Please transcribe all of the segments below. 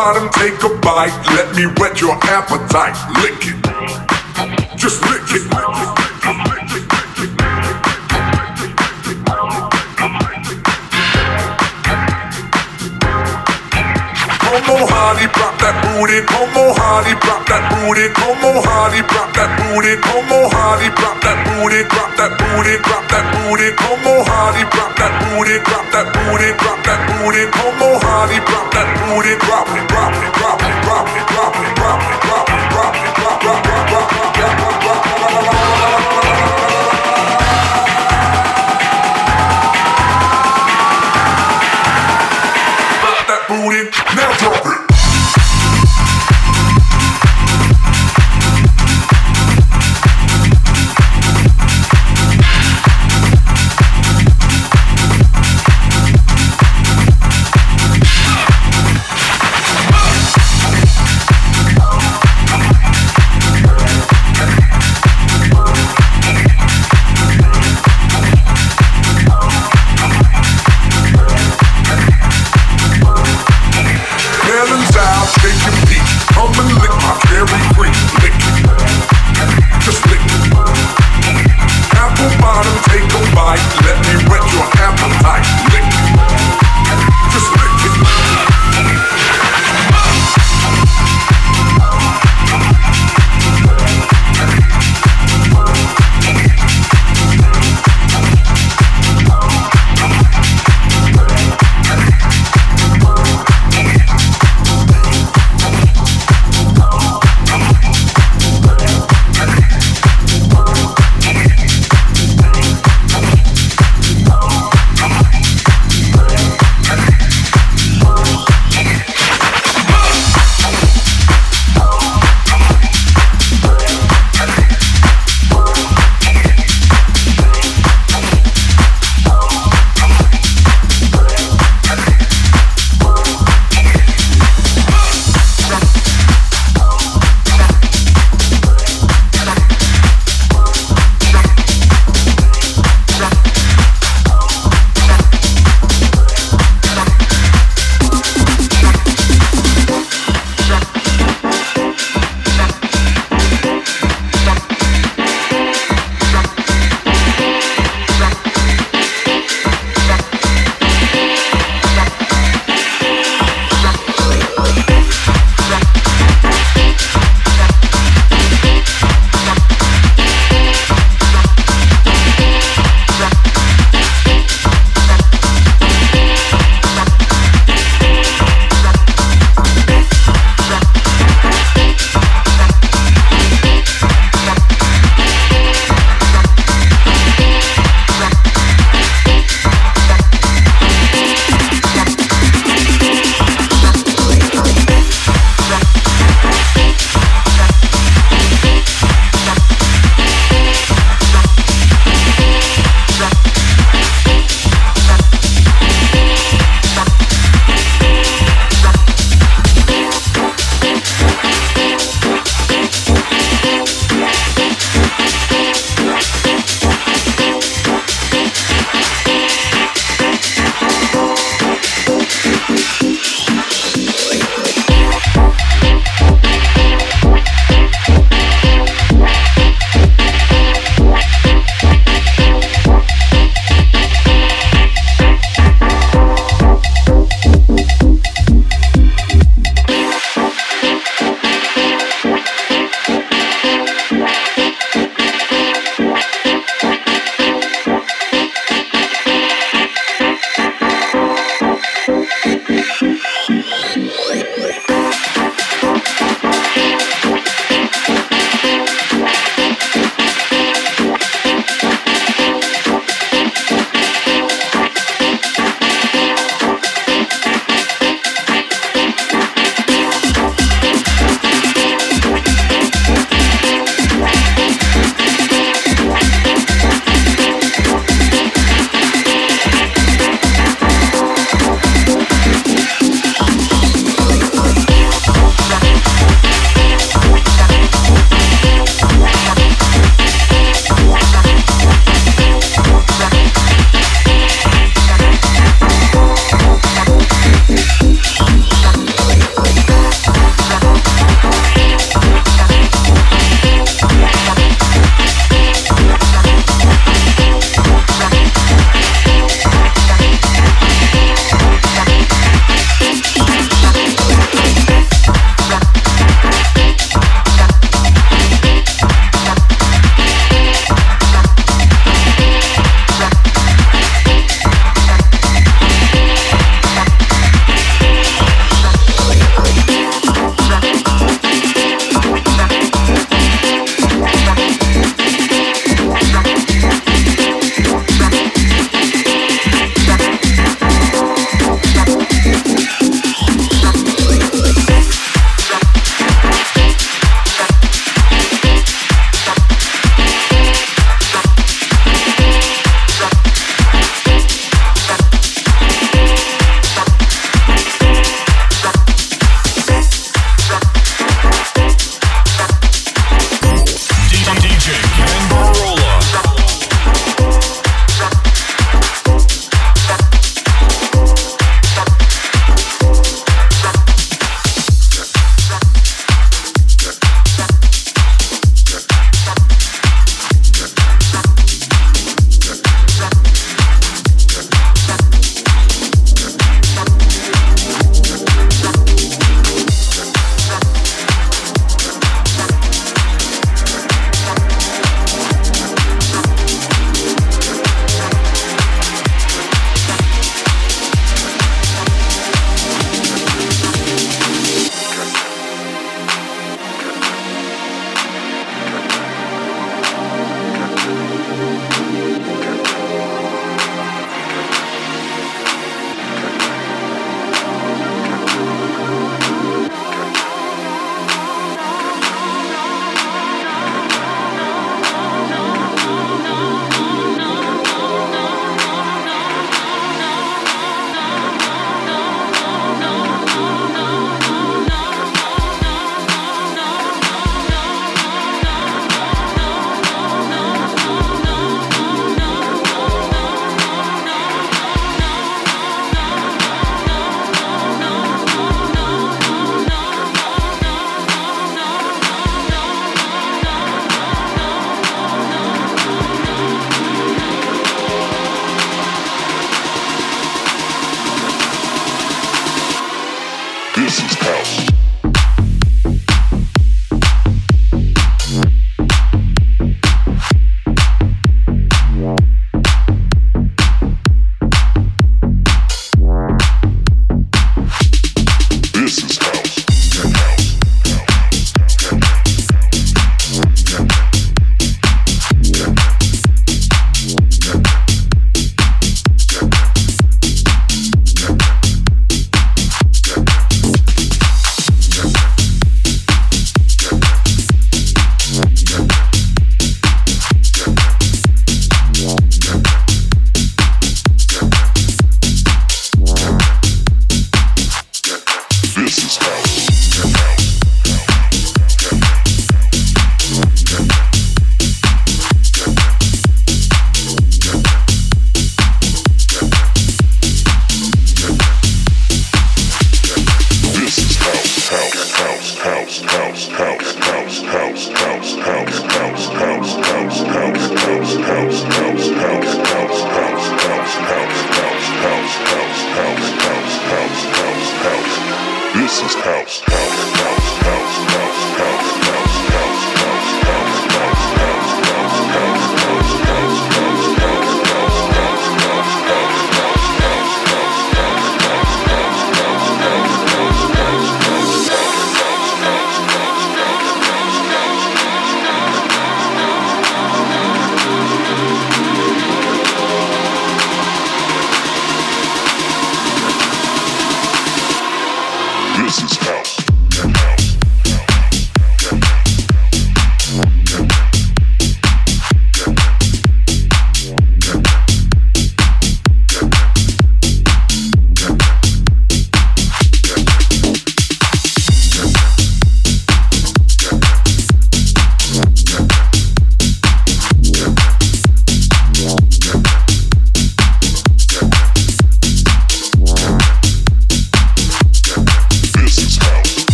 bottom, take a bite. Let me whet your appetite. Lick it. Just lick it. Como honey, drop that booty. Como honey, drop that booty. Como honey, drop that booty. Como honey, drop that booty. Drop that booty. Drop that booty. Como honey, drop that booty. Drop that booty. Drop that booty. Como honey, drop that booty. Drop it.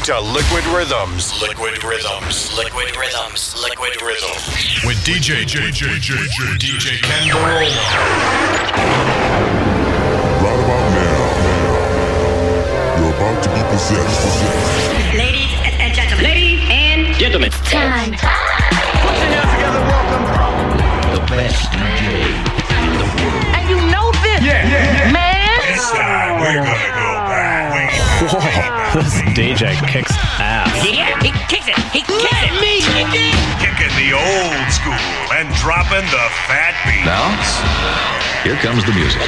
listening to Liquid Rhythms. Liquid Rhythms. Liquid Rhythms. Liquid Rhythms. With DJ JJ JJ DJ Kenn Burrola. fat beat. Now, here comes the music.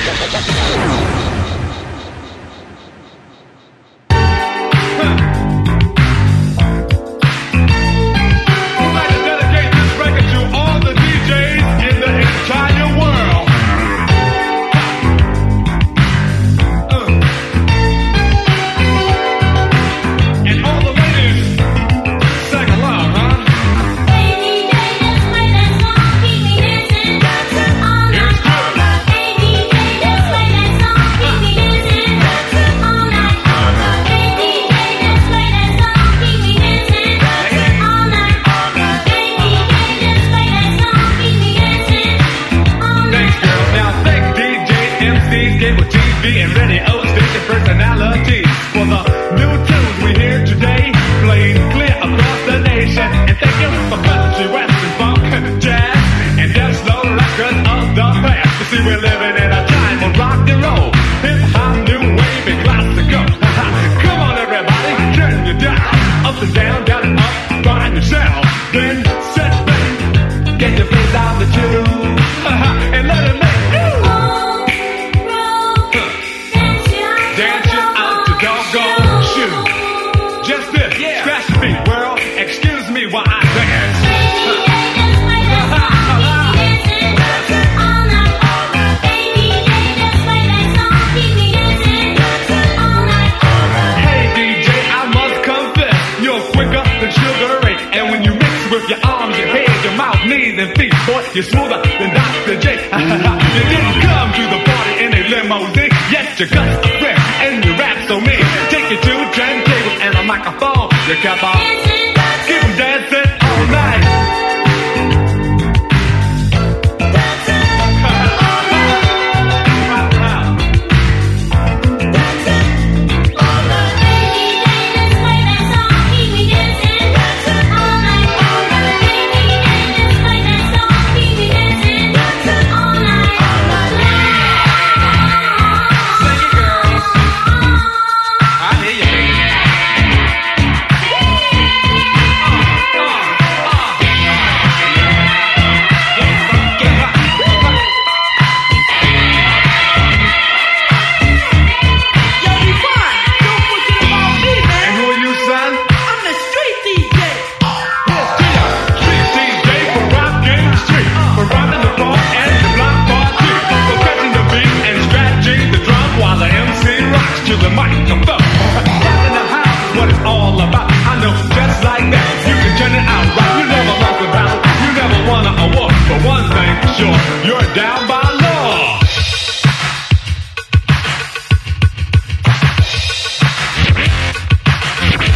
down by law.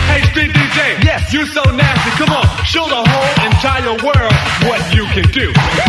Hey, street DJ, yes, you're so nasty. Come on, show the whole entire world what you can do.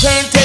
gente.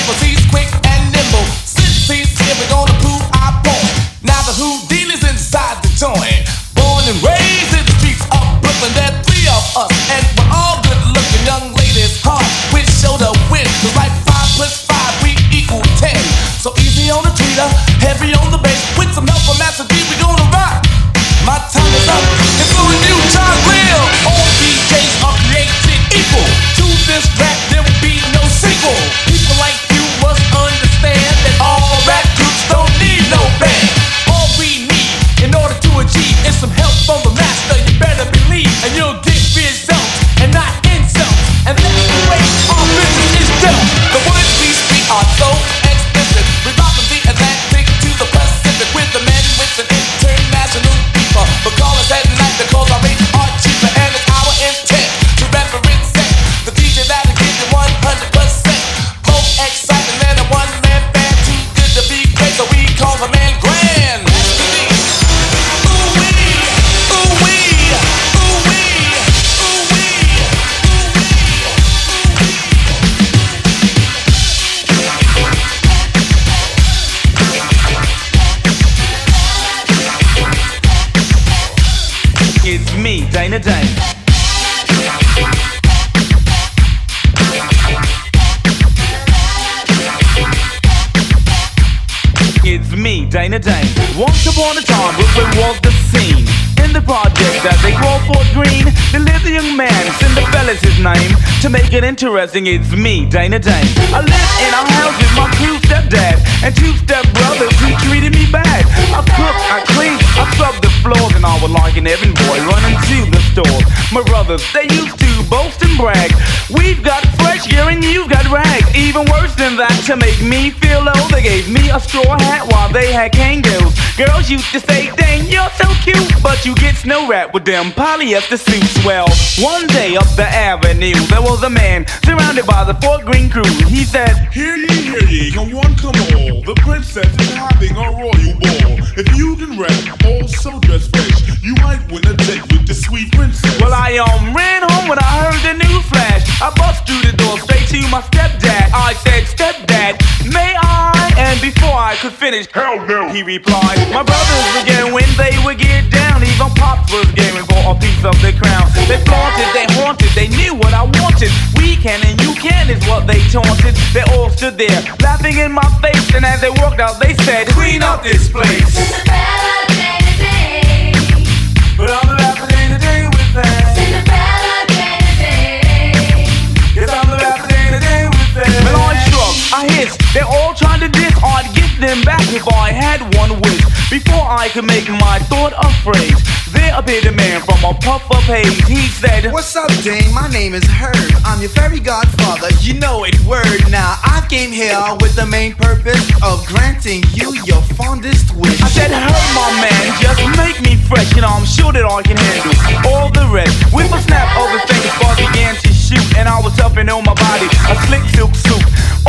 interesting, it's me, Dana Dane. I live in a house with my two stepdads and two stepbrothers He treated me bad. I cook, I clean, I scrub the floors, and I was like an Evan boy running to the store. My brothers, they used to boast and brag. We've got that, to make me feel low, they gave me a straw hat while they had kangaroos. Girls used to say, dang, you're so cute, but you get snow wrapped with them polyester suits. Well, one day up the avenue, there was a man surrounded by the Fort Greene crew. He said, Hear ye, hear ye, come one, come all. The princess is having a royal ball. If you can rap, also dress fresh, you might win a date with the sweet princess. Well, I um ran home when I heard the news flash. I bust through the door straight to my stepdad. I could finish, hell no, he replied. My brothers would get when they would get down. Even Pops was gaming for a piece of the crown. They flaunted, they haunted, they knew what I wanted. We can and you can is what they taunted. They all stood there, laughing in my face. And as they walked out, they said, Clean up this place. But I'm the rapper Dana Dane with that. Yes, I'm the rapper Dana Dane with that. Well, I shrug, I hiss. They're all trying to diss. I'd get them back if I had one wish. Before I could make my thought a phrase, there appeared a man from a puff of haze. He said, What's up, Dane? My name is Herb. I'm your fairy godfather. You know it, word. Now, I came here with the main purpose of granting you your fondest wish. I said, Herb, my man, just make me fresh, and I'm sure that I can handle all the rest. With a snap of his fingers, spark began to shoot, and I was up and on my body, a slick silk suit.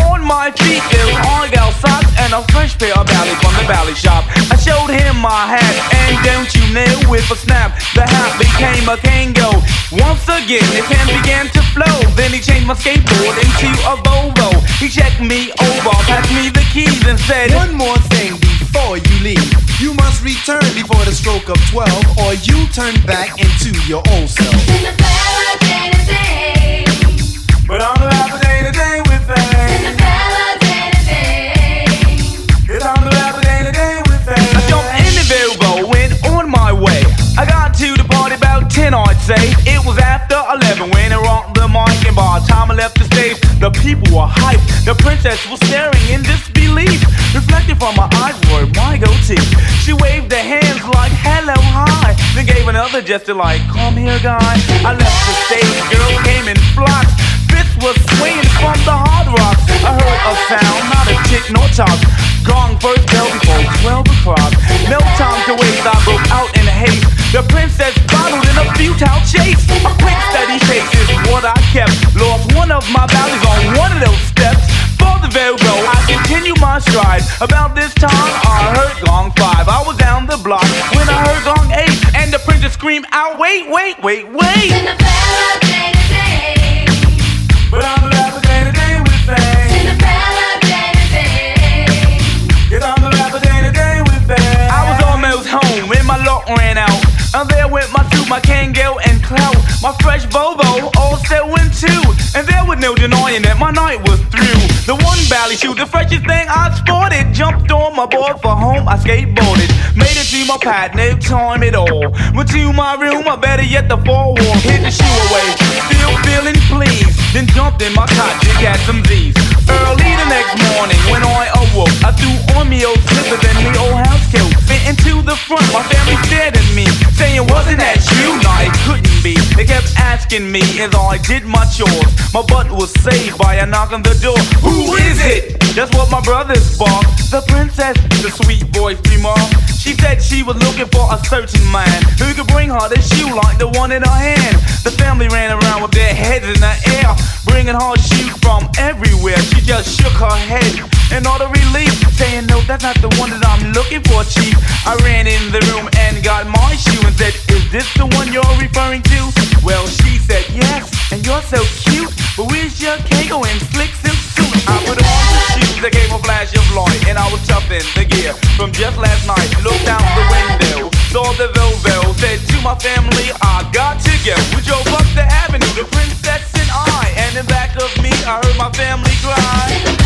On my feet, there was argyle socks and a fresh pair of ballies from the Valley shop. I showed him my hat, and don't you know, with a snap, the hat became a Kangol. Once again, his hand began to flow. Then he changed my skateboard into a Volvo. He checked me over, passed me the keys, and said, One more thing before you leave. You must return before the stroke of 12, or you turn back into your old self. But I'm the rapper Dana Dane say. It was after 11 when I rocked the mic, and by the time I left the stage, the people were hyped. The princess was staring in disbelief. Reflected from my eyes were my goatee. She waved her hands like hello, hi. Then gave another gesture like, come here, guy. I left the stage, girl came in flocks. Fists was swinging from the hard rock. I heard a sound, not a tick nor talk. Gong first bell before 12 o'clock. No time to waste, I broke out in haste. The princess bottled in a futile chase. A quick steady pace is what I kept. Lost one of my Ballys on one of those steps. For the Volvo, I continue my stride. About this time, I heard gong five. I was down the block when I heard gong eight, and the princess screamed out, "Wait, wait, wait, wait!" But I'm the rapper day to And there went my suit, my Kangol and clout. My fresh Volvo set went too. And there was no denying that my night was through. The one Bally shoe, the freshest thing I sported. Jumped on my board for home, I skateboarded. Made it to my pad, no time at all. Went to my room, or better yet, the four wall. Hid the shoe away, still feeling pleased. Then jumped in my cot, to get some Z's. Early next morning, when I awoke, I threw on me old slippers and me old house coat. Fit into the front, my family stared at me, saying, Wasn't that you? No, it couldn't They kept asking me as I did my chores. My butt was saved by a knock on the door. Who is it? That's what my brothers barked. The princess, the sweet voice remarked. She said she was looking for a certain man who could bring her the shoe like the one in her hand. The family ran around with their heads in the air, bringing her shoes from everywhere. She just shook her head in order relief, saying, No, that's not the one that I'm looking for, chief. I ran in the room and got my shoe and said, Is this the one you're referring to? Well, she said, Yes, and you're so cute. But where's your Kangol and slick silk suit? I put on the shoes that gave a flash of light, and I was in the gear from just last night. Looked out the window, saw the Volvo, said to my family, I got to go. We drove up the avenue, the princess and I, and in back of me, I heard my family cry.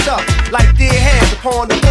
Stuff. Like dear hands upon the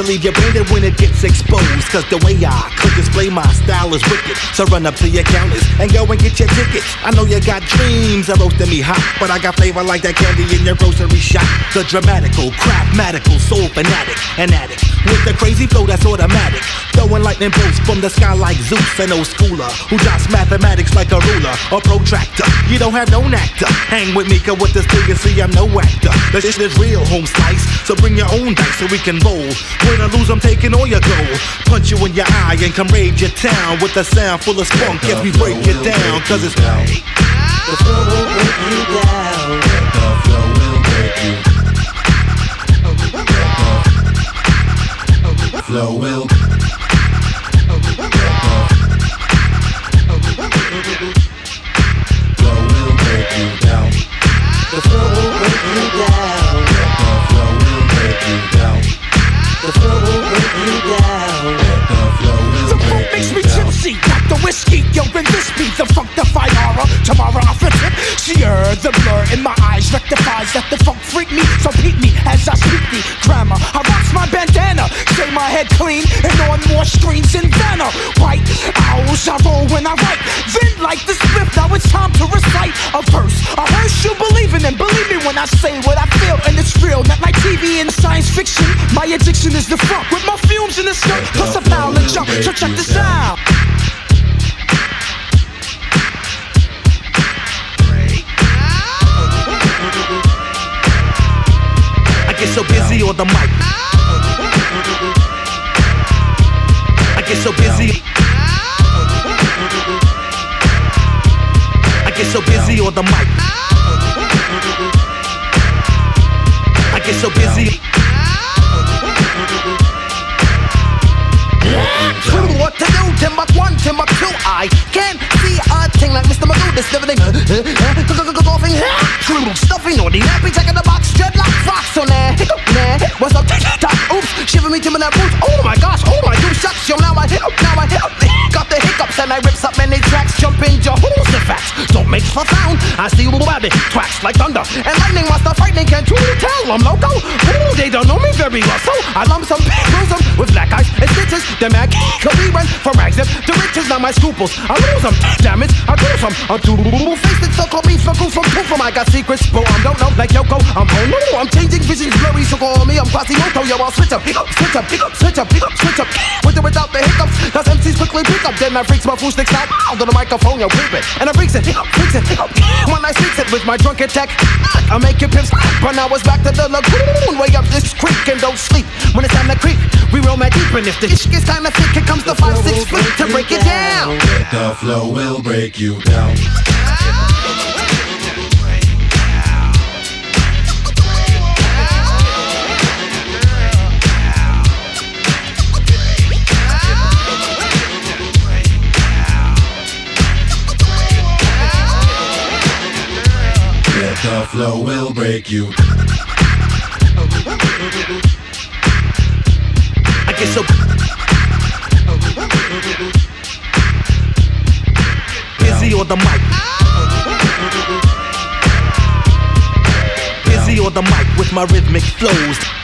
to leave you branded when it gets exposed. Cause the way I could display my style is wicked. So run up to your counters and go and get your tickets. I know you got dreams of roasting me hot, but I got flavor like that candy in your grocery shop. The dramatical, craftmatical, soul fanatic, an addict with the crazy flow that's automatic. Throwing lightning bolts from the sky like Zeus, an old schooler who drops mathematics like a ruler or protractor. You don't have no actor. Hang with me, cause with this thing see, I'm no actor. This shit is real, home slice. So bring your own dice so we can roll. Win or lose, I'm taking all your gold. Punch you in your eye and come raid your town with a sound full of spunk as we break it down, cause it's down. The flow will break you down. The flow will break you. Flow will. Flow will break you down. The flow will break you down. The flow will break you down. The flow will break you down. The flow will The funk makes me tipsy, like the whiskey. Yo, and this be the funk, funkified aura. Tomorrow I fit it. Sheer the blur in my eyes rectifies that the funk freak me. So peep me as I speak the grammar. I rocks my bandana, stay my head clean, and on more screens than Vanna. White owls, I roll when I write. Then like the spliff, now it's time to recite a verse. I heard you believe in, and believe me when I say what I feel, and it's real. Not like TV and science fiction. My addiction is the funk with my fumes in the skirt, plus a pound and jump. So check this out. get so busy on the mic. I get so busy. I get so busy on the mic. I get so busy. What? Timbuk 1, Timbuk 2, I can't see a thing like Mr. Magoo. This living coughing, uh, uh, uh, stuffing, naughty, nappy, checking the box, dreadlock, fox on there. Nah, what's up, oops, shiver me to my boots. Oh my gosh, oh my goose shucks, yo, now I hit up, now I hit up. Got the hiccups and I rips up many tracks, jump in Jehoshaphat. Don't make for sound, I see you rabbit, twacks like thunder. And lightning must have frightening, can't you tell I'm loco? Ooh, they don't know me very well, so I lump some 'em with black eyes and stitches. Then I can we run from rags up to riches, now my scruples. I lose them, damn it, I lose them. I'm too faced it, so call me Fuckle from Poof, I got secrets, but I don't know, like Yoko. I'm no, I'm changing visions, blurry, so call me, I'm Quasimoto, yo, I'll switch up, switch up, switch up, switch up, switch up. With or without the hiccups, cause MCs quickly pick up, then I freaks my food sticks out, of the microphone, yo, creep it. And I freaks it, freaks it, when I speaks it with my drunken tech, I make it pips, but now it's back to the lagoon, way up this creek and don't sleep. When it's time to creep, we roll my deep, and if the ish gets kind of thick, here comes the five, six feet to break it down. The flow will break you down. The flow will break you. Down I get so busy on the mic. Busy on the mic with my rhythmic flows.